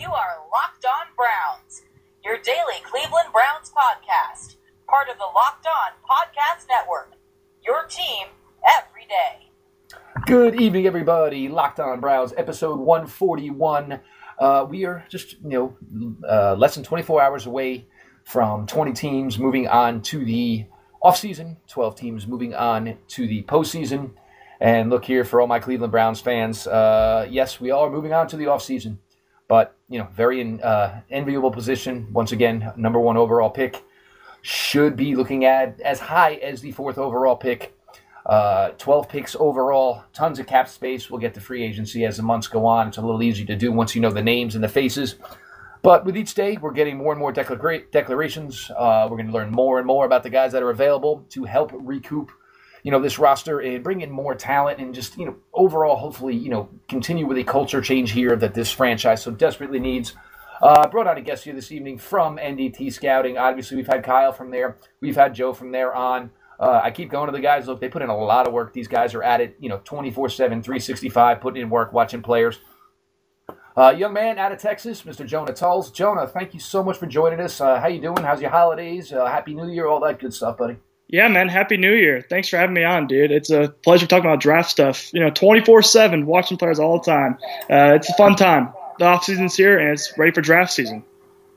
You are Locked On Browns, your daily Cleveland Browns podcast, part of the Locked On Podcast Network. Your team every day. Good evening, everybody. Locked On Browns, episode 141. Uh, we are just, you know, uh, less than 24 hours away from 20 teams moving on to the offseason, 12 teams moving on to the postseason. And look here for all my Cleveland Browns fans. Uh, yes, we are moving on to the offseason, but, you know, very in, uh, enviable position. Once again, number one overall pick. Should be looking at as high as the fourth overall pick. Uh, 12 picks overall, tons of cap space. We'll get to free agency as the months go on. It's a little easier to do once you know the names and the faces. But with each day, we're getting more and more declara- declarations. Uh, we're going to learn more and more about the guys that are available to help recoup, you know, this roster and bring in more talent and just, you know, overall, hopefully, you know, continue with a culture change here that this franchise so desperately needs. Uh, brought on a guest here this evening from NDT Scouting. Obviously, we've had Kyle from there. We've had Joe from there on. Uh, I keep going to the guys. Look, they put in a lot of work. These guys are at it, you know, 24 7, 365, putting in work, watching players. Uh, young man out of Texas, Mr. Jonah Tuls. Jonah, thank you so much for joining us. Uh, how you doing? How's your holidays? Uh, Happy New Year, all that good stuff, buddy. Yeah, man. Happy New Year. Thanks for having me on, dude. It's a pleasure talking about draft stuff. You know, 24 7, watching players all the time. Uh, it's a fun time. The off season's here, and it's ready for draft season.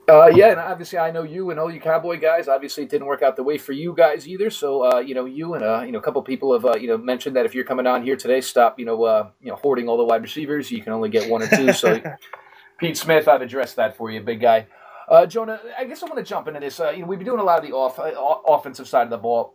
Uh, yeah, and obviously I know you and all you Cowboy guys. Obviously, it didn't work out the way for you guys either. So, uh, you know, you and uh, you know a couple people have uh, you know mentioned that if you're coming on here today, stop you know uh, you know hoarding all the wide receivers. You can only get one or two. So, Pete Smith, I've addressed that for you, big guy. Uh, Jonah, I guess I want to jump into this. Uh, you know, we've been doing a lot of the off uh, offensive side of the ball,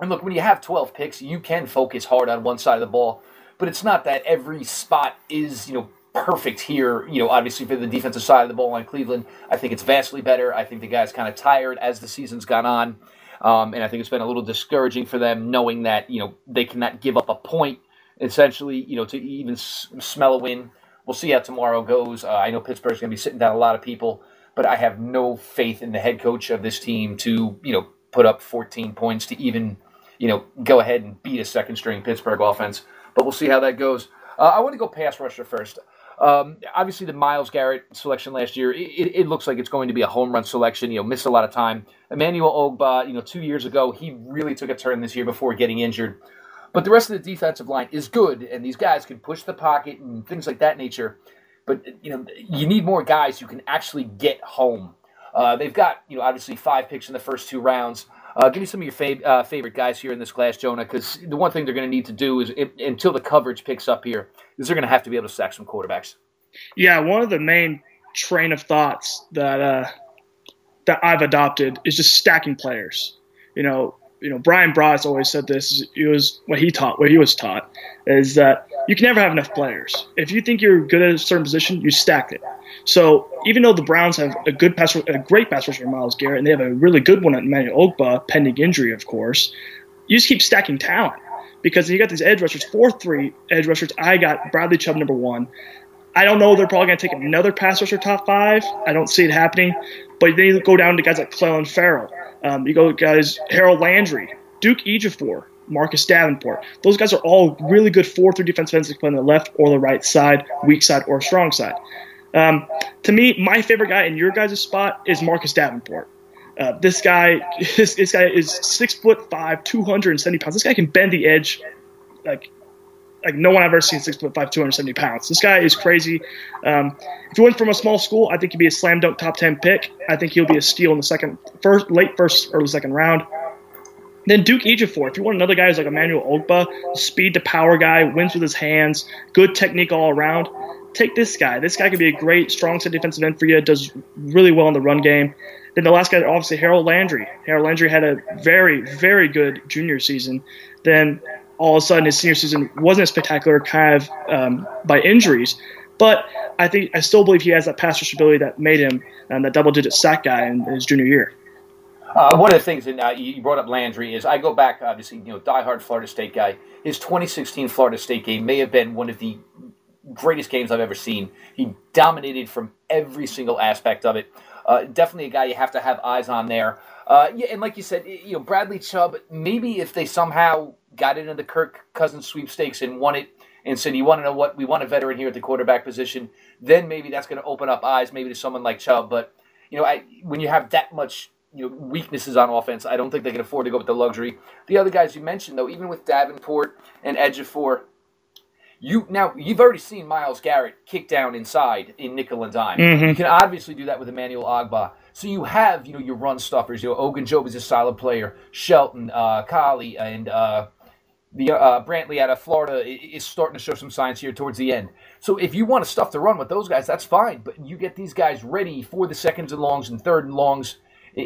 and look, when you have 12 picks, you can focus hard on one side of the ball, but it's not that every spot is you know perfect here. You know, obviously for the defensive side of the ball on Cleveland, I think it's vastly better. I think the guy's kind of tired as the season's gone on, um, and I think it's been a little discouraging for them knowing that you know they cannot give up a point essentially. You know, to even s- smell a win. We'll see how tomorrow goes. Uh, I know Pittsburgh's going to be sitting down a lot of people, but I have no faith in the head coach of this team to you know put up 14 points to even you know go ahead and beat a second string Pittsburgh offense. But we'll see how that goes. Uh, I want to go pass rusher first. Um, obviously, the Myles Garrett selection last year, it, it, looks like it's going to be a home run selection. You know, missed a lot of time. Emmanuel Ogbah, you know, two years ago, he really took a turn this year before getting injured. But the rest of the defensive line is good, and these guys can push the pocket and things like that nature. But you know, you need more guys who can actually get home. Uh, they've got you know obviously five picks in the first two rounds. Uh, give me some of your fav- uh, favorite guys here in this class, Jonah, because the one thing they're going to need to do is, it, until the coverage picks up here, is they're going to have to be able to sack some quarterbacks. Yeah, one of the main train of thoughts that uh, that I've adopted is just stacking players. You know, you know, Brian Bros always said this. It was what he taught, what he was taught, is that you can never have enough players. If you think you're good at a certain position, you stack it. So even though the Browns have a good pass, a great pass rusher, Myles Garrett, and they have a really good one at Emmanuel Ogbah, pending injury, of course, you just keep stacking talent because you got these edge rushers, four three edge rushers. I got Bradley Chubb number one. I don't know they're probably going to take another pass rusher top five. I don't see it happening. But then you go down to guys like Clelin Ferrell. Um, you go guys Harold Landry, Duke Ejiofor, Marcus Davenport. Those guys are all really good 4 3 defensive ends play on the left or the right side, weak side or strong side. Um, to me, my favorite guy in your guys' spot is Marcus Davenport. Uh, this guy, this, this guy is six foot five, 270 pounds. This guy can bend the edge like like no one I've ever seen six foot five, 270 pounds. This guy is crazy. Um, if he went from a small school, I think he'd be a slam dunk top 10 pick. I think he'll be a steal in the second, first, late first, early second round. Then Duke Ejiofor. If you want another guy who's like Emmanuel Ogbah, speed to power guy, wins with his hands, good technique all around, take this guy. This guy could be a great strong set defensive end for you. Does really well in the run game. Then the last guy, obviously Harold Landry. Harold Landry had a very, very good junior season. Then all of a sudden his senior season wasn't as spectacular, kind of um, by injuries. But I think I still believe he has that pass ability that made him um, that double-digit sack guy in his junior year. Uh, one of the things, that uh, you brought up Landry, is I go back, obviously, you know, diehard Florida State guy. His 2016 Florida State game may have been one of the greatest games I've ever seen. He dominated from every single aspect of it. Uh, definitely a guy you have to have eyes on there. Uh, yeah, and like you said, you know, Bradley Chubb. Maybe if they somehow got into the Kirk Cousins sweepstakes and won it, and said, "You want to know what? We want a veteran here at the quarterback position." Then maybe that's going to open up eyes, maybe to someone like Chubb. But you know, I, when you have that much you know weaknesses on offense, I don't think they can afford to go with the luxury. The other guys you mentioned, though, even with Davenport and Ejiofor, you now you've already seen Myles Garrett kick down inside in nickel and dime. Mhm. You can obviously do that with Emmanuel Ogbah. So you have you know your run stuffers. You know Ogunjobi is a solid player. Shelton, uh, Coley, and uh, the uh, Brantley out of Florida is starting to show some signs here towards the end. So if you want to stuff the run with those guys, that's fine. But you get these guys ready for the seconds and longs and third and longs.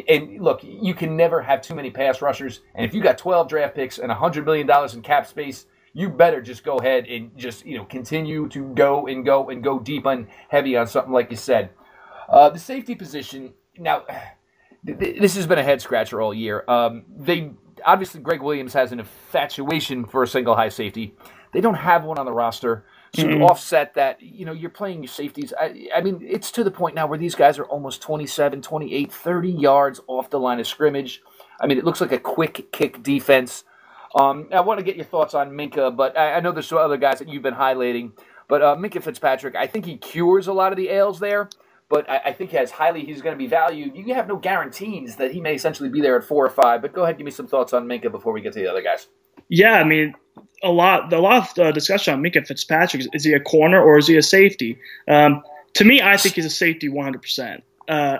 And look, you can never have too many pass rushers. And if you got 12 draft picks and 100 million dollars in cap space, you better just go ahead and just you know continue to go and go and go deep and heavy on something like you said. Uh, the safety position now. th- This has been a head scratcher all year. Um, they obviously Gregg Williams has an infatuation for a single high safety. They don't have one on the roster. So to Mhm. offset that, you know, you're playing your safeties. I, I mean, it's to the point now where these guys are almost 27, 28, 30 yards off the line of scrimmage. I mean, it looks like a quick kick defense. Um, I want to get your thoughts on Minkah, but I, I know there's some other guys that you've been highlighting. But uh, Minkah Fitzpatrick, I think he cures a lot of the ails there. But I, I think as highly he's going to be valued, you have no guarantees that he may essentially be there at four or five. But go ahead, give me some thoughts on Minkah before we get to the other guys. Yeah, I mean, a lot, a lot of uh, discussion on Minkah Fitzpatrick. Is, is he a corner or is he a safety? Um, to me, I think he's a safety 100%. Uh,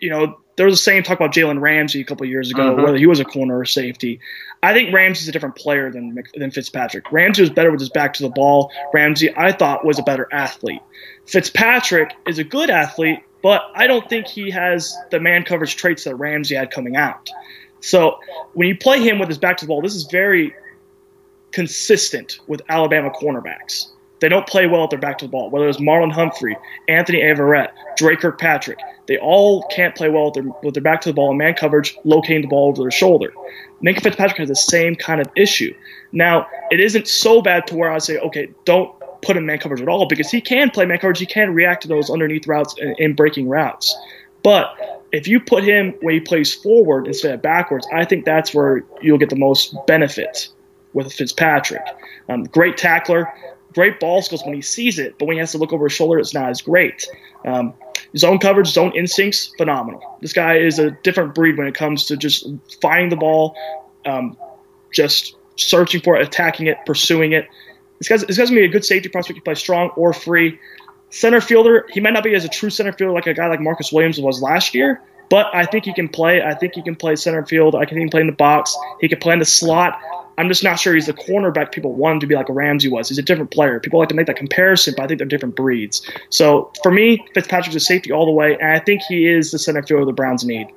you know, there was the same talk about Jalen Ramsey a couple of years ago, Mhm. whether he was a corner or safety. I think Ramsey's a different player than than Fitzpatrick. Ramsey was better with his back to the ball. Ramsey, I thought, was a better athlete. Fitzpatrick is a good athlete, but I don't think he has the man coverage traits that Ramsey had coming out. So when you play him with his back to the ball, this is very consistent with Alabama cornerbacks. They don't play well at their back to the ball. Whether it's Marlon Humphrey, Anthony Averett, Dre Kirkpatrick, they all can't play well with their, with their back to the ball and man coverage, locating the ball over their shoulder. Minkah Fitzpatrick has the same kind of issue. Now, it isn't so bad to where I say, okay, don't put him man coverage at all because he can play man coverage. He can react to those underneath routes and, and breaking routes. But if you put him where he plays forward instead of backwards, I think that's where you'll get the most benefit with Fitzpatrick. Um, great tackler, great ball skills when he sees it, but when he has to look over his shoulder, it's not as great. Um, zone coverage, zone instincts, phenomenal. This guy is a different breed when it comes to just finding the ball, um, just searching for it, attacking it, pursuing it. This guy's, this guy's gonna be a good safety prospect. He play strong or free. Center fielder, he might not be as a true center fielder like a guy like Marcus Williams was last year, but I think he can play. I think he can play center field. I can play in the box. He can play in the slot. I'm just not sure he's the cornerback people want him to be like Ramsey was. He's a different player. People like to make that comparison, but I think they're different breeds. So for me, Fitzpatrick's a safety all the way, and I think he is the center fielder the Browns need.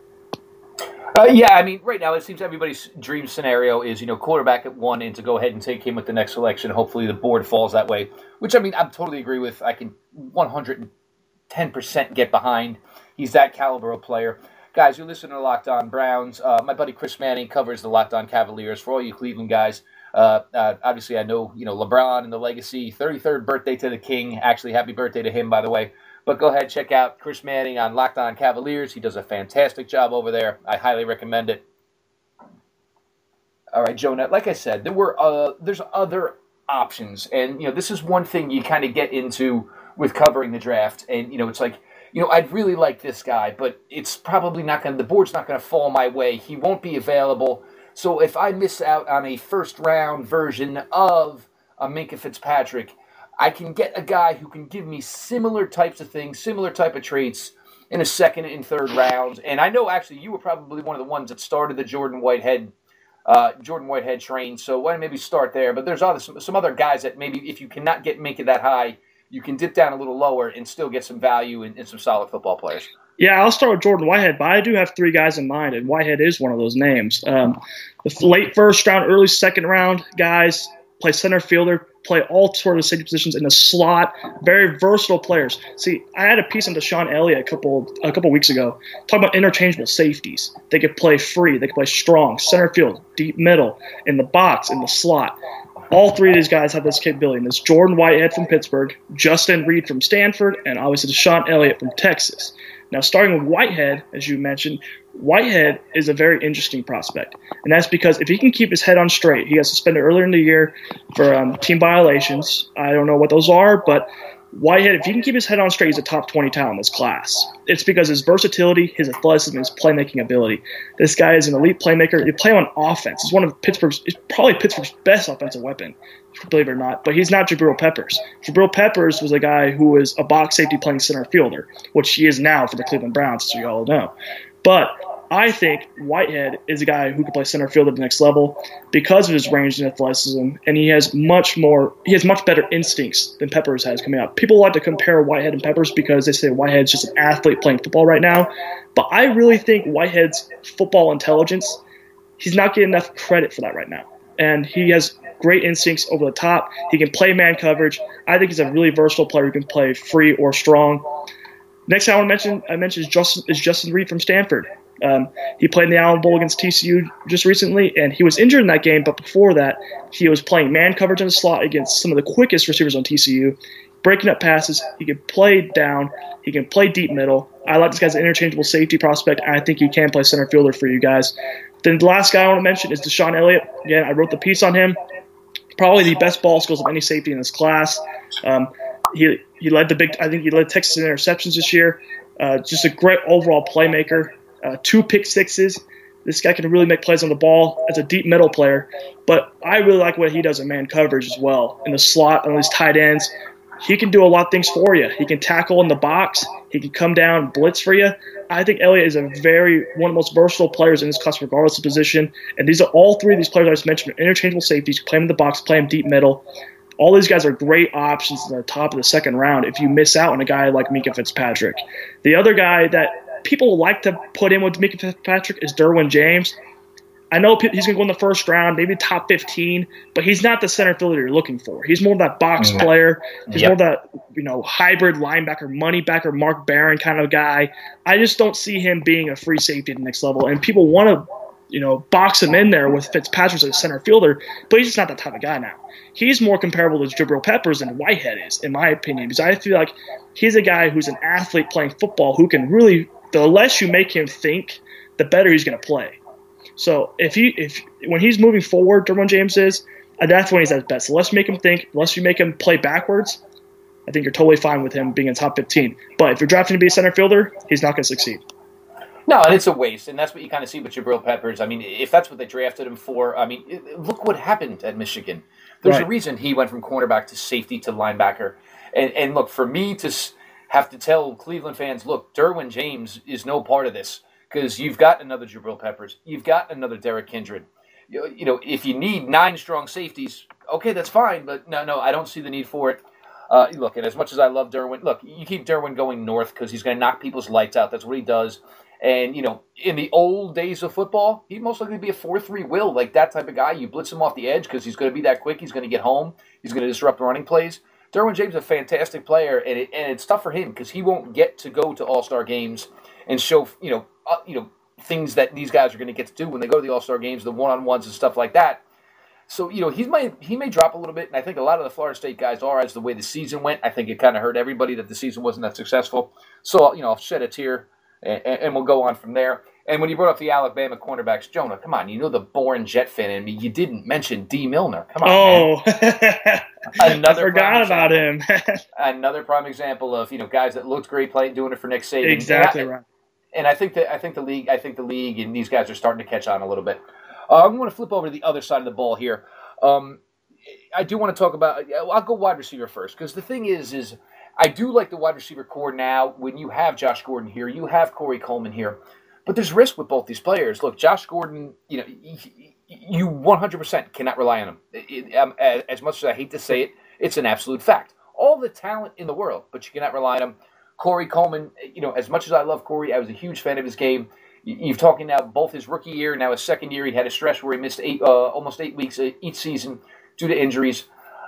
Uh, yeah, I mean, right now it seems everybody's dream scenario is you know quarterback at one and to go ahead and take him with the next selection. Hopefully the board falls that way, which I mean I'm totally agree with. I can 110 percent get behind. He's that caliber of player. Guys, you're listening to Locked On Browns. Uh, my buddy Chris Manning covers the Locked On Cavaliers for all you Cleveland guys. Uh, uh, obviously, I know you know LeBron and the legacy. 33rd birthday to the King. Actually, happy birthday to him, by the way. But go ahead, check out Chris Manning on Locked On Cavaliers. He does a fantastic job over there. I highly recommend it. All right, Jonah. Like I said, there were uh, there's other options, and you know this is one thing you kind of get into with covering the draft, and you know it's like you know I'd really like this guy, but it's probably not going. to The board's not going to fall my way. He won't be available. So if I miss out on a first round version of a Minkah Fitzpatrick, I can get a guy who can give me similar types of things, similar type of traits in a second and third round. And I know actually you were probably one of the ones that started the Jordan Whitehead uh, Jordan Whitehead train. So why don't maybe start there? But there's other some, some other guys that maybe if you cannot get make it that high, you can dip down a little lower and still get some value in, in some solid football players. Yeah, I'll start with Jordan Whitehead, but I do have three guys in mind, and Whitehead is one of those names. Um, the late first round, early second round guys play center fielder, play all sort of safety positions in the slot. Very versatile players. See, I had a piece on DeShon Elliott a couple a couple weeks ago talking about interchangeable safeties. They could play free, they could play strong, center field, deep middle, in the box, in the slot. All three of these guys have this capability. And it's Jordan Whitehead from Pittsburgh, Justin Reid from Stanford, and obviously DeShon Elliott from Texas. Now, starting with Whitehead, as you mentioned, Whitehead is a very interesting prospect, and that's because if he can keep his head on straight, he got suspended earlier in the year for um, team violations. I don't know what those are, but Whitehead, if he can keep his head on straight, he's a top 20 talent in this class. It's because his versatility, his athleticism, his playmaking ability. This guy is an elite playmaker. He play on offense. He's one of Pittsburgh's, he's probably Pittsburgh's best offensive weapon, believe it or not. But he's not Jabril Peppers. Jabril Peppers was a guy who was a box safety playing center fielder, which he is now for the Cleveland Browns, as you all know. But I think Whitehead is a guy who could play center field at the next level because of his range and athleticism, and he has much more, he has much better instincts than Peppers has coming out. People like to compare Whitehead and Peppers because they say Whitehead's just an athlete playing football right now, but I really think Whitehead's football intelligence, he's not getting enough credit for that right now, and he has great instincts over the top. He can play man coverage. I think he's a really versatile player who can play free or strong. Next, I want to mention I mentioned is Justin, is Justin Reid from Stanford. Um, he played in the Alamo Bowl against TCU just recently, and he was injured in that game. But before that, he was playing man coverage in the slot against some of the quickest receivers on TCU, breaking up passes. He can play down. He can play deep middle. I like this guy's an interchangeable safety prospect, and I think he can play center fielder for you guys. Then the last guy I want to mention is DeShon Elliott. Again, I wrote the piece on him. Probably the best ball skills of any safety in this class. Um, he he led the big. I think he led Texas in interceptions this year. Uh, just a great overall playmaker uh, two pick sixes. This guy can really make plays on the ball as a deep middle player, but I really like what he does in man coverage as well. In the slot, on these tight ends, he can do a lot of things for you. He can tackle in the box. He can come down, blitz for you. I think Elliott is a very one of the most versatile players in this class, regardless of position. And these are all three of these players I just mentioned interchangeable safeties. Play him in the box, play him deep middle. All these guys are great options in the top of the second round if you miss out on a guy like Mika Fitzpatrick. The other guy that people like to put in with Minkah Fitzpatrick is Derwin James. I know he's going to go in the first round, maybe top 15, but he's not the center fielder you're looking for. He's more of that box mm. player. He's yep. more of that, you know, hybrid linebacker, money backer, Mark Barron kind of guy. I just don't see him being a free safety at the next level. And people want to, you know, box him in there with Fitzpatrick as a center fielder, but he's just not that type of guy now. He's more comparable to Jabril Peppers than Whitehead is, in my opinion, because I feel like he's a guy who's an athlete playing football who can really the less you make him think, the better he's going to play. So if he if when he's moving forward, Derwin James is, that's when he's at his best. The you make him think, the less you make him play backwards, I think you're totally fine with him being in top 15. But if you're drafting to be a center fielder, he's not going to succeed. No, and it's a waste, and that's what you kind of see with Jabril Peppers. I mean, if that's what they drafted him for, I mean, look what happened at Michigan. There's right. a reason he went from cornerback to safety to linebacker, and and look for me to have to tell Cleveland fans, look, Derwin James is no part of this because you've got another Jabril Peppers, you've got another Derrick Kindred. You, you know, if you need nine strong safeties, okay, that's fine, but no, no, I don't see the need for it. Uh, look, and as much as I love Derwin, look, you keep Derwin going north because he's going to knock people's lights out. That's what he does. And, you know, in the old days of football, he'd most likely be a 4 3 will, like that type of guy. You blitz him off the edge because he's going to be that quick. He's going to get home. He's going to disrupt running plays. Derwin James is a fantastic player, and, it, and it's tough for him because he won't get to go to All Star games and show you know uh, you know things that these guys are going to get to do when they go to the All Star games, the one on ones and stuff like that. So you know he might he may drop a little bit, and I think a lot of the Florida State guys are as the way the season went. I think it kind of hurt everybody that the season wasn't that successful. So you know I'll shed a tear, and, and we'll go on from there. And when you brought up the Alabama cornerbacks, Jonah, come on, you know the born Jet fan in me. You didn't mention Dee Milliner. Come on. Oh, another I forgot about him. another prime example of you know guys that looked great playing doing it for Nick Saban. Exactly and I, right. And I think that I think the league, I think the league, and these guys are starting to catch on a little bit. Uh, I'm going to flip over to the other side of the ball here. Um, I do want to talk about. I'll go wide receiver first because the thing is, is I do like the wide receiver core now. When you have Josh Gordon here, you have Corey Coleman here. But there's risk with both these players. Look, Josh Gordon, you know, you 100% cannot rely on him. Um, as much as I hate to say it, it's an absolute fact. All the talent in the world, but you cannot rely on him. Corey Coleman, you know, as much as I love Corey, I was a huge fan of his game. You're talking now both his rookie year, now his second year. He had a stretch where he missed eight, uh, almost eight weeks uh, each season due to injuries.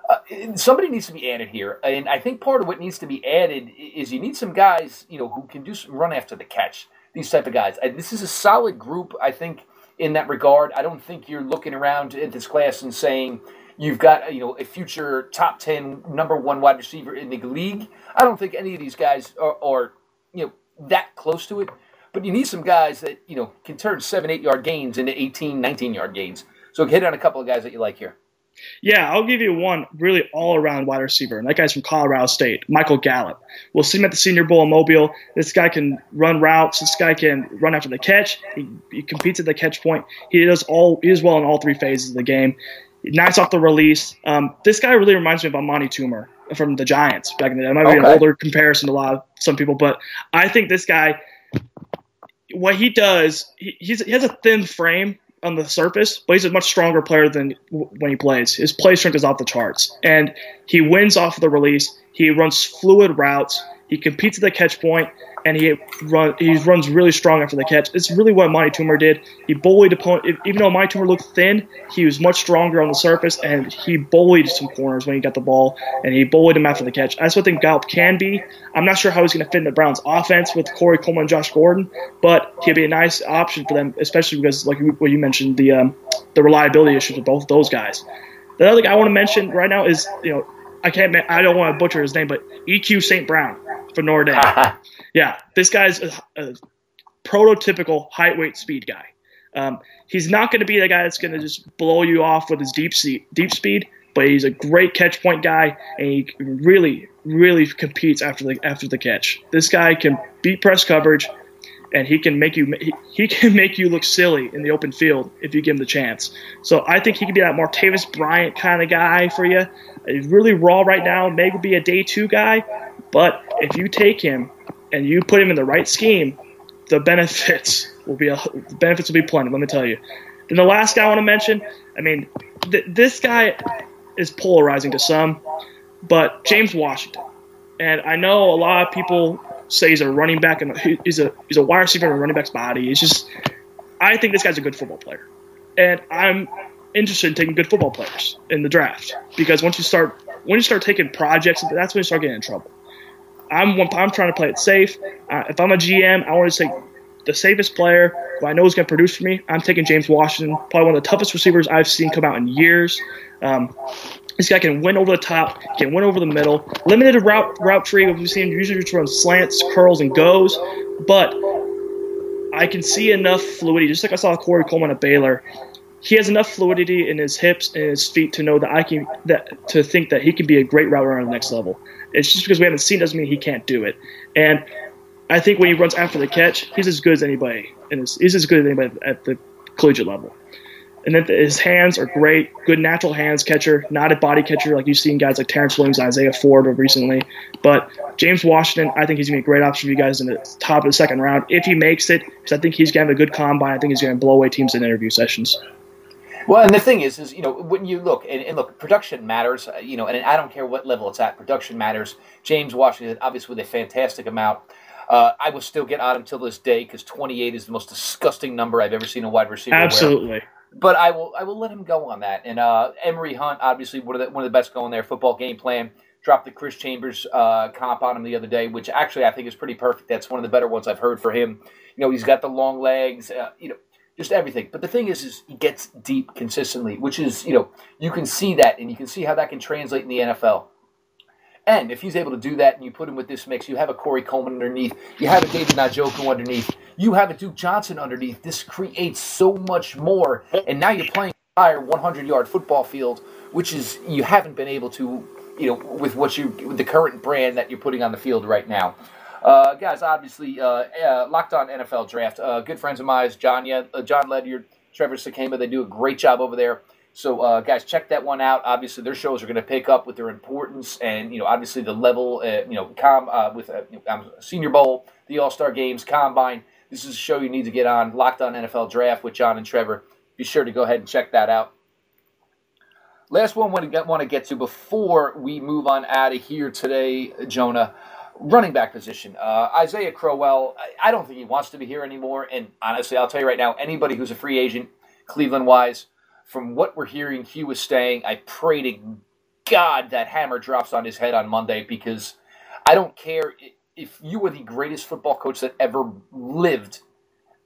Uh, somebody needs to be added here, and I think part of what needs to be added is you need some guys, you know, who can do some run after the catch these type of guys. This is a solid group, I think, in that regard. I don't think you're looking around at this class and saying you've got you know a future top ten number one wide receiver in the league. I don't think any of these guys are, are you know that close to it, but you need some guys that you know can turn seven, eight yard gains into 18, 19 yard gains. So hit on a couple of guys that you like here. Yeah, I'll give you one really all around wide receiver, and that guy's from Colorado State, Michael Gallup. We'll see him at the Senior Bowl in Mobile. This guy can run routes. This guy can run after the catch. He, he competes at the catch point. He does all he does well in all three phases of the game. Nice off the release. Um, this guy really reminds me of Amani Toomer from the Giants back in the day. It might be an older comparison to a lot of some people, but I think this guy, what he does, he, he has a thin frame, on the surface, but he's a much stronger player than when he plays. His play strength is off the charts, and he wins off of the release. He runs fluid routes. He competes at the catch point, and he run he runs really strong after the catch. It's really what Monty Toomer did. He bullied opponent. Even though Monty Toomer looked thin, he was much stronger on the surface, and he bullied some corners when he got the ball, and he bullied him after the catch. That's what I think Gallup can be. I'm not sure how he's going to fit in the Browns' offense with Corey Coleman and Josh Gordon, but he'd be a nice option for them, especially because, like what you mentioned, the um, the reliability issues with both those guys. The other thing I want to mention right now is, you know, I can't, I don't want to butcher his name, but EQ St. Brown for Notre Dame. yeah, this guy's a, a prototypical height, weight, speed guy. Um, he's not going to be the guy that's going to just blow you off with his deep deep speed, but he's a great catch point guy, and he really, really competes after the after the catch. This guy can beat press coverage, and he can make you he, he can make you look silly in the open field if you give him the chance. So I think he could be that Martavis Bryant kind of guy for you. He's really raw right now. Meg Maybe be a day two guy, but if you take him and you put him in the right scheme, the benefits will be a, the benefits will be plenty. Let me tell you. Then the last guy I want to mention, I mean, th- this guy is polarizing to some, but James Washington, and I know a lot of people say he's a running back and he's a he's a wide receiver in a running back's body. It's just, I think this guy's a good football player, and I'm interested in taking good football players in the draft because once you start when you start taking projects, that's when you start getting in trouble. I'm I'm trying to play it safe. Uh, if I'm a GM, I want to take the safest player who I know is going to produce for me. I'm taking James Washington, probably one of the toughest receivers I've seen come out in years. Um, this guy can win over the top, can win over the middle. Limited route route tree. We've seen him usually just runs slants, curls, and goes, but I can see enough fluidity. Just like I saw Corey Coleman at Baylor, he has enough fluidity in his hips and his feet to know that I can that to think that he can be a great route runner at the next level. It's just because we haven't seen doesn't mean he can't do it. And I think when he runs after the catch, he's as good as anybody, and he's as good as anybody at the collegiate level. And then his hands are great, good natural hands catcher, not a body catcher like you've seen guys like Terrance Williams, Isaiah Ford recently. But James Washington, I think he's going to be a great option for you guys in the top of the second round if he makes it, because I think he's going to have a good combine. I think he's going to blow away teams in interview sessions. Well, and the thing is, is you know when you look and, and, look, production matters. Uh, you know, and I don't care what level it's at. Production matters. James Washington, obviously, with a fantastic amount. Uh, I will still get on him till this day because 28 is the most disgusting number I've ever seen a wide receiver. Absolutely. Wear. But I will, I will let him go on that. And uh, Emory Hunt, obviously, one of the one of the best going there. Football game plan. Dropped the Chris Chambers uh, comp on him the other day, which actually I think is pretty perfect. That's one of the better ones I've heard for him. You know, he's got the long legs. Uh, you know, just everything. But the thing is, is he gets deep consistently, which is, you know, you can see that and you can see how that can translate in the NFL. And if he's able to do that and you put him with this mix, you have a Corey Coleman underneath, you have a David Njoku underneath, you have a Duke Johnson underneath. This creates so much more. And now you're playing a higher 100 yard football field, which is, you haven't been able to, you know, with what you, with the current brand that you're putting on the field right now. Uh, guys, obviously, uh, uh, locked on NFL draft. Uh, good friends of mine, John, yeah, uh, Jon Ledyard, Trevor Sikkema. They do a great job over there. So, uh, guys, check that one out. Obviously, their shows are going to pick up with their importance and, you know, obviously the level, you know, com, with you know, Senior Bowl, the All Star Games, Combine. This is a show you need to get on. Locked on NFL Draft with John and Trevor. Be sure to go ahead and check that out. Last one I want to get to before we move on out of here today, Jonah running back position. Uh, Isaiah Crowell, I, I, don't think he wants to be here anymore. And honestly, I'll tell you right now, anybody who's a free agent, Cleveland wise, from what we're hearing, he was staying. I pray to God that hammer drops on his head on Monday because I don't care if you were the greatest football coach that ever lived.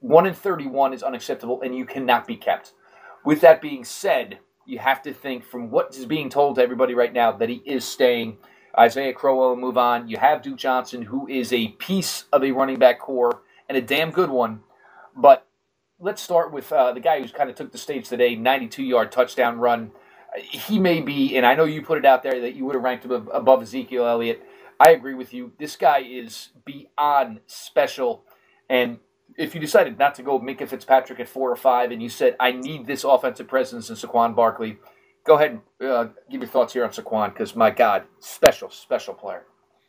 One in thirty-one is unacceptable, and you cannot be kept. With that being said, you have to think from what is being told to everybody right now that he is staying Isaiah Crowell move on. You have Duke Johnson, who is a piece of a running back core and a damn good one. But let's start with uh, the guy who's kind of took the stage today 92 yard touchdown run. He may be, and I know you put it out there that you would have ranked him above Ezekiel Elliott. I agree with you. This guy is beyond special. And if you decided not to go Minkah Fitzpatrick at four or five, and you said, I need this offensive presence in Saquon Barkley, go ahead and uh, give your thoughts here on Saquon because, my God, special, special player.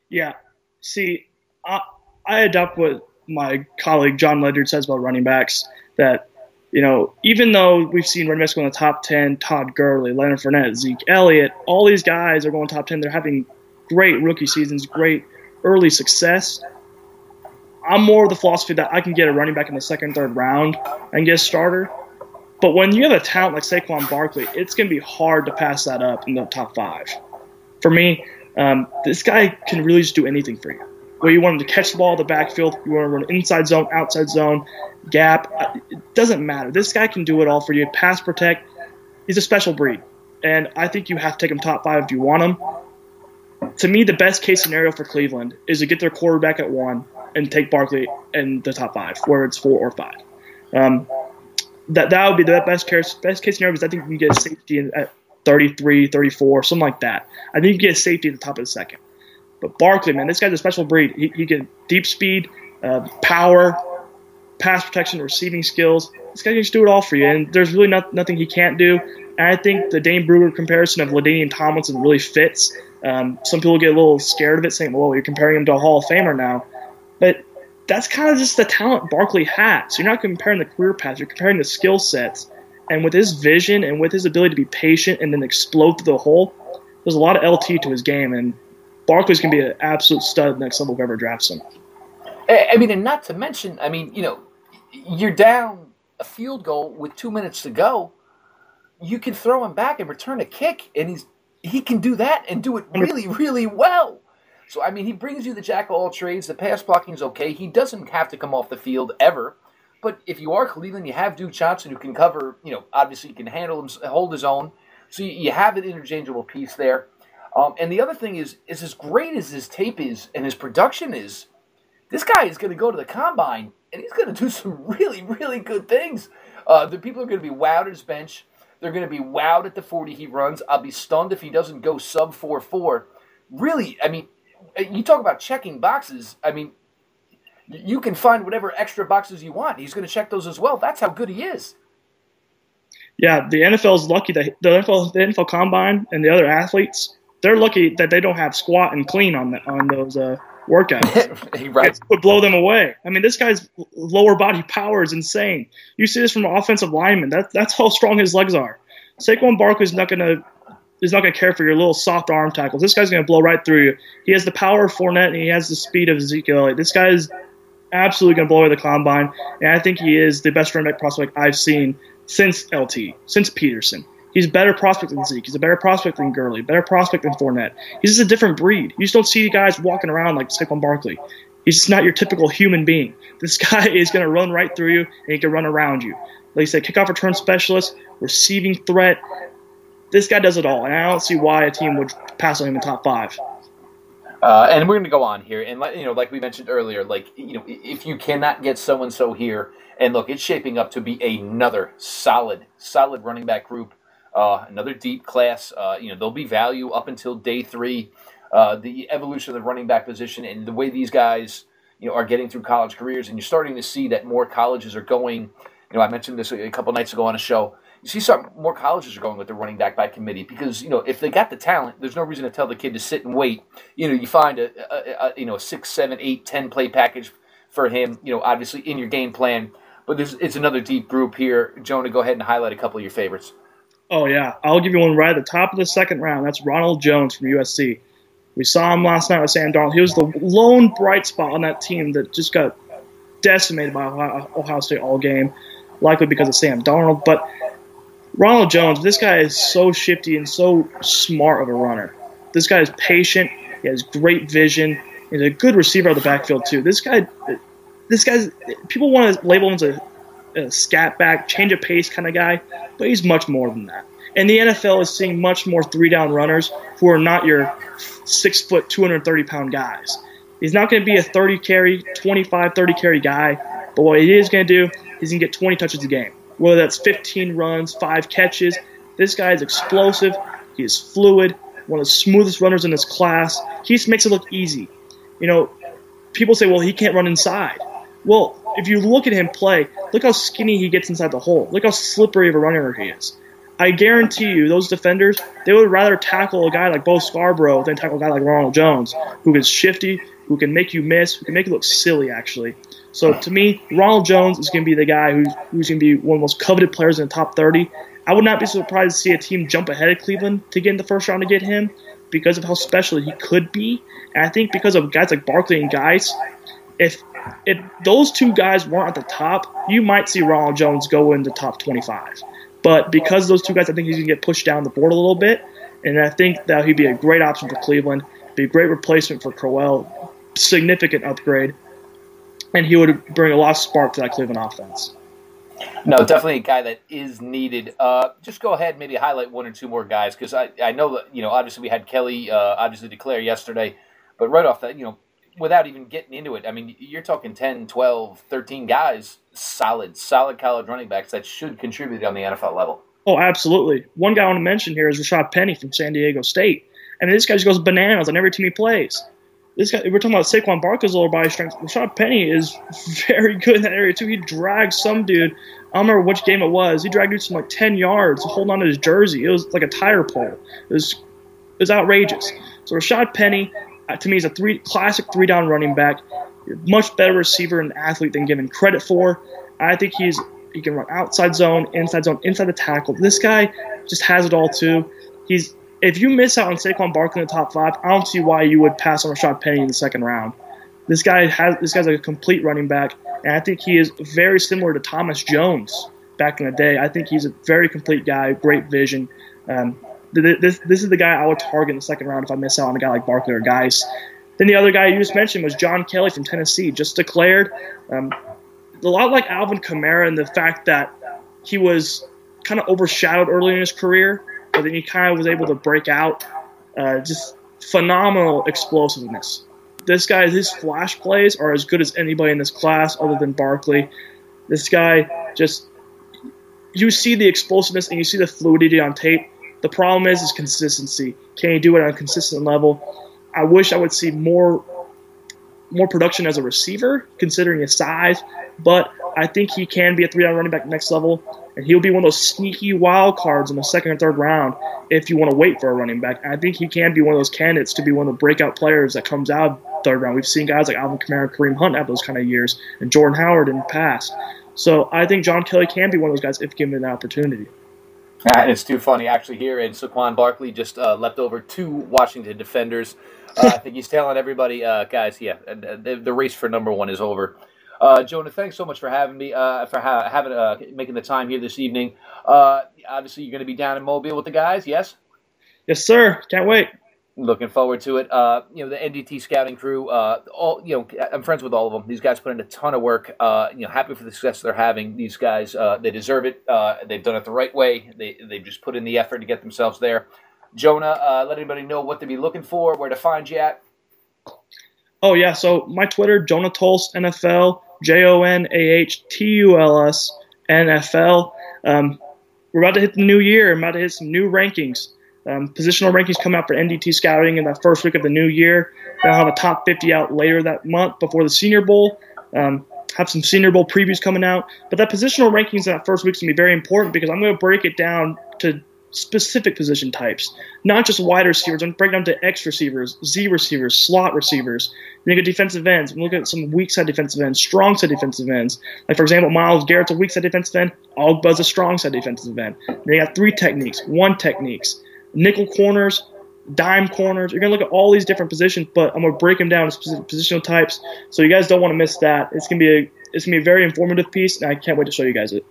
Yeah. See, I, I adopt what my colleague Jon Ledyard says about running backs that, you know, even though we've seen backs go in the top 10, Todd Gurley, Leonard Fournette, Zeke Elliott, all these guys are going top 10. They're having great rookie seasons, great early success. I'm more of the philosophy that I can get a running back in the second, third round and get a starter. But when you have a talent like Saquon Barkley, it's going to be hard to pass that up in the top five. For me, um, this guy can really just do anything for you. Where you want him to catch the ball in the backfield, you want to run inside zone, outside zone, gap, uh, it doesn't matter. This guy can do it all for you. Pass protect, he's a special breed. And I think you have to take him top five if you want him. To me, the best case scenario for Cleveland is to get their quarterback at one and take Barkley in the top five, where it's four or five. Um, that that would be the best case best case scenario because I think you can get safety at 33, 34, something like that. I think you get safety at the top of the second. But Barkley, man, this guy's a special breed. He, he can deep speed, uh, power, pass protection, receiving skills. This guy can just do it all for you, and there's really not, nothing he can't do. And I think the Dane Brugler comparison of LaDainian Tomlinson really fits. Um, some people get a little scared of it, saying, "Well, you're comparing him to a Hall of Famer now," but that's kind of just the talent Barkley has. You're not comparing the career paths; you're comparing the skill sets. And with his vision and with his ability to be patient and then explode through the hole, there's a lot of LT to his game, and Barkley's gonna be an absolute stud next level whoever drafts him. I mean, and not to mention, I mean, you know, you're down a field goal with two minutes to go. You can throw him back and return a kick, and he's he can do that and do it really, really well. So I mean, he brings you the jack of all trades. The pass blocking is okay. He doesn't have to come off the field ever. But if you are Cleveland, you have Duke Johnson who can cover. You know, obviously he can handle him, hold his own. So you, you have an interchangeable piece there. Um, and the other thing is, is as great as his tape is and his production is, this guy is going to go to the combine and he's going to do some really, really good things. Uh, the people are going to be wowed at his bench. They're going to be wowed at the 40 he runs. I'll be stunned if he doesn't go sub 4 4. Really, I mean, you talk about checking boxes. I mean, you can find whatever extra boxes you want. He's going to check those as well. That's how good he is. Yeah, the NFL is lucky that the NFL, the NFL Combine and the other athletes, they're lucky that they don't have squat and clean on the, on those uh, workouts. right. It would blow them away. I mean, this guy's lower body power is insane. You see this from an offensive lineman. That, that's how strong his legs are. Saquon Barkley's not going to is not going to care for your little soft arm tackles. This guy's going to blow right through you. He has the power of Fournette and he has the speed of Ezekiel. This guy is absolutely going to blow away the combine, and I think he is the best running back prospect I've seen since LT, since Peterson. He's a better prospect than Zeke. He's a better prospect than Gurley, better prospect than Fournette. He's just a different breed. You just don't see guys walking around like Saquon Barkley. He's just not your typical human being. This guy is going to run right through you, and he can run around you. Like I said, kickoff return specialist, receiving threat. This guy does it all, and I don't see why a team would pass on him in top five. Uh, and we're going to go on here, and like, you know, like we mentioned earlier, like you know, if you cannot get so and so here, and look, it's shaping up to be another solid, solid running back group, uh, another deep class. Uh, you know, there'll be value up until day three. Uh, the evolution of the running back position and the way these guys, you know, are getting through college careers, and you're starting to see that more colleges are going. You know, I mentioned this a couple nights ago on a show you see some more colleges are going with the running back by committee because you know if they got the talent, there's no reason to tell the kid to sit and wait. You know, you find a, a, a you know a six, seven, eight, ten play package for him. You know, obviously in your game plan. But there's it's another deep group here. Jonah, go ahead and highlight a couple of your favorites. Oh yeah, I'll give you one right at the top of the second round. That's Ronald Jones from USC. We saw him last night with Sam Darnold. He was the lone bright spot on that team that just got decimated by Ohio State all game, likely because of Sam Darnold. But Ronald Jones, this guy is so shifty and so smart of a runner. This guy is patient. He has great vision. He's a good receiver out of the backfield too. This guy, this guy's people want to label him as a, a scat back, change of pace kind of guy, but he's much more than that. And the NFL is seeing much more three down runners who are not your six foot, 230 pound guys. He's not going to be a 30 carry, 25, 30 carry guy, but what he is going to do is he can get 20 touches a game. Whether that's 15 runs, five catches, this guy is explosive. He is fluid, one of the smoothest runners in his class. He just makes it look easy. You know, people say, well, he can't run inside. Well, if you look at him play, look how skinny he gets inside the hole. Look how slippery of a runner he is. I guarantee you, those defenders, they would rather tackle a guy like Bo Scarborough than tackle a guy like Ronald Jones, who is shifty, who can make you miss, who can make you look silly, actually. So to me, Ronald Jones is going to be the guy who's, who's going to be one of the most coveted players in the top 30. I would not be surprised to see a team jump ahead of Cleveland to get in the first round to get him because of how special he could be. And I think because of guys like Barkley and Guice, if if those two guys weren't at the top, you might see Ronald Jones go in the top 25. But because those two guys, I think he's going to get pushed down the board a little bit. And I think that he'd be a great option for Cleveland, be a great replacement for Crowell, significant upgrade, and he would bring a lot of spark to that Cleveland offense. No, definitely a guy that is needed. Uh, just go ahead, and maybe highlight one or two more guys because I, I know that you know obviously we had Kelly uh, obviously declare yesterday, but right off that you know without even getting into it, I mean you're talking 10, 12, 13 guys, solid, solid college running backs that should contribute on the NFL level. Oh, absolutely. One guy I want to mention here is Rashaad Penny from San Diego State. I mean, this guy just goes bananas on every team he plays this guy, we're talking about Saquon Barkley's lower body strength. Rashaad Penny is very good in that area too. He dragged some dude. I don't remember which game it was. He dragged dude some like ten yards, holding on to his jersey. It was like a tire pole. It was it was outrageous. So Rashaad Penny, to me, is a three classic three down running back. Much better receiver and athlete than given credit for. I think he's he can run outside zone, inside zone, inside the tackle. This guy just has it all too. He's if you miss out on Saquon Barkley in the top five, I don't see why you would pass on Rashaad Penny in the second round. This guy has this guy's like a complete running back, and I think he is very similar to Thomas Jones back in the day. I think he's a very complete guy, great vision. Um, this this is the guy I would target in the second round if I miss out on a guy like Barkley or Guice. Then the other guy you just mentioned was John Kelly from Tennessee, just declared. Um, a lot like Alvin Kamara in the fact that he was kind of overshadowed early in his career but then he kind of was able to break out. Uh, just phenomenal explosiveness. This guy, his flash plays are as good as anybody in this class, other than Barkley. This guy just, you see the explosiveness and you see the fluidity on tape. The problem is his consistency. Can he do it on a consistent level? I wish I would see more more production as a receiver, considering his size, but I think he can be a three down running back next level and he'll be one of those sneaky wild cards in the second or third round if you want to wait for a running back. And I think he can be one of those candidates to be one of the breakout players that comes out of third round. We've seen guys like Alvin Kamara and Kareem Hunt have those kind of years, and Jordan Howard in the past. So I think John Kelly can be one of those guys if given an opportunity. And it's too funny actually here, and Saquon Barkley just uh, left over two Washington defenders. Uh, I think he's telling everybody, uh, guys, yeah, the, the race for number one is over. Uh, Jonah, thanks so much for having me, uh, for ha- having uh, making the time here this evening. Uh, obviously, you're going to be down in Mobile with the guys, yes? Yes, sir. Can't wait. Looking forward to it. Uh, you know, the NDT scouting crew. Uh, all you know, I'm friends with all of them. These guys put in a ton of work. Uh, you know, happy for the success they're having. These guys, they deserve it. they've done it the right way. They they've just put in the effort to get themselves there. Jonah, let anybody know what to be looking for, where to find you at. Oh yeah, so my Twitter, Jonah Tuls NFL. J O N A H T U L S N F L. Um, we're about to hit the new year. I'm about to hit some new rankings. Um, positional rankings come out for NDT scouting in that first week of the new year. Then I'll have a top 50 out later that month before the Senior Bowl. Um, have some Senior Bowl previews coming out. But that positional rankings in that first week is going to be very important because I'm going to break it down to specific position types, not just wide receivers. I'm breaking down to X receivers, Z receivers, slot receivers. You look at defensive ends. Look at some weak side defensive ends, strong side defensive ends. Like for example, Myles Garrett's a weak side defensive end. Ogbah's a strong side defensive end. They got three techniques, one techniques, nickel corners, dime corners. You're gonna look at all these different positions, but I'm gonna break them down to specific positional types. So you guys don't want to miss that. It's gonna be a it's gonna be a very informative piece, and I can't wait to show you guys it.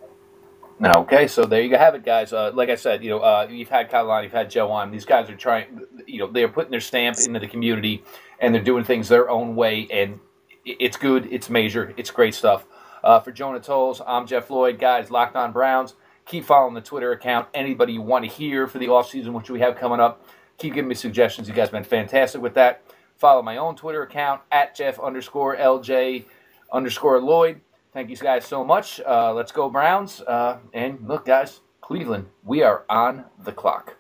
Okay, so there you have it, guys. Uh, like I said, you know, uh, you've had Kyle you've had Joe on. These guys are trying, you know, they're putting their stamp into the community, and they're doing things their own way, and it's good, it's major, it's great stuff. Uh, for Jonah Tuls, I'm Jeff Lloyd, guys. Locked on Browns. Keep following the Twitter account. Anybody you want to hear for the offseason, which we have coming up, keep giving me suggestions. You guys have been fantastic with that. Follow my own Twitter account at Jeff underscore LJ underscore Lloyd. Thank you guys so much. Uh, let's go Browns. Uh, and look, guys, Cleveland, we are on the clock.